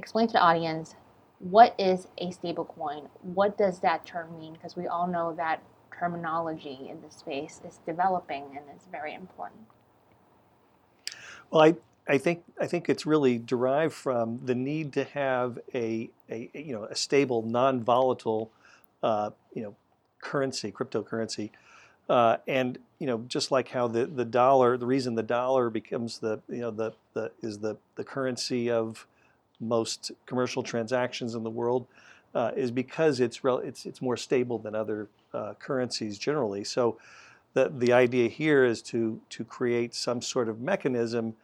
explain to the audience what is a stablecoin? What does that term mean? Because we all know that terminology in this space is developing and is very important. Well, I, I think I think it's really derived from the need to have a, a you know a stable, non-volatile, uh, you know, currency, cryptocurrency, uh, and you know just like how the, the dollar, the reason the dollar becomes the you know the, the is the the currency of most commercial transactions in the world uh, is because it's rel- it's it's more stable than other uh, currencies generally. So the the idea here is to to create some sort of mechanism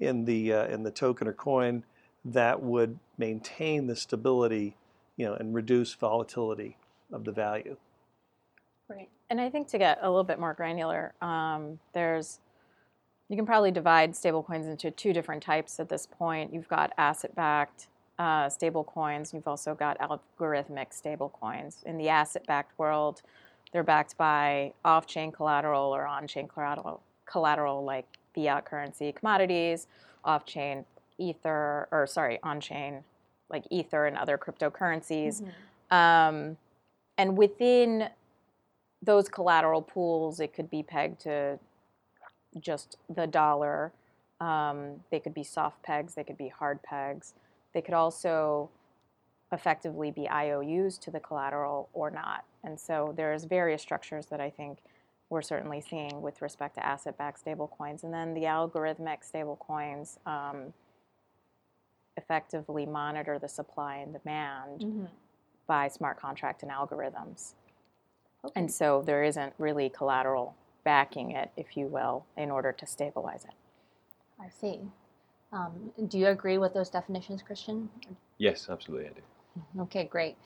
in the uh, in the token or coin that would maintain the stability, you know, and reduce volatility of the value. Right, and I think to get a little bit more granular, um, there's you can probably divide stablecoins into two different types at this point. You've got asset-backed uh, stablecoins. You've also got algorithmic stablecoins. In the asset-backed world, they're backed by off-chain collateral or on-chain collateral, collateral like fiat currency commodities, off-chain ether, or sorry, on-chain like ether and other cryptocurrencies. Mm-hmm. Um, and within those collateral pools, it could be pegged to just the dollar. Um, they could be soft pegs, they could be hard pegs. They could also effectively be IOUs to the collateral or not. And so there's various structures that I think we're certainly seeing with respect to asset-backed stablecoins. And then the algorithmic stablecoins um, effectively monitor the supply and demand mm-hmm. by smart contract and algorithms. Okay. And so there isn't really collateral backing it, if you will, in order to stabilize it. I see. Um, do you agree with those definitions, Christian? Yes, absolutely, I do. Okay, great.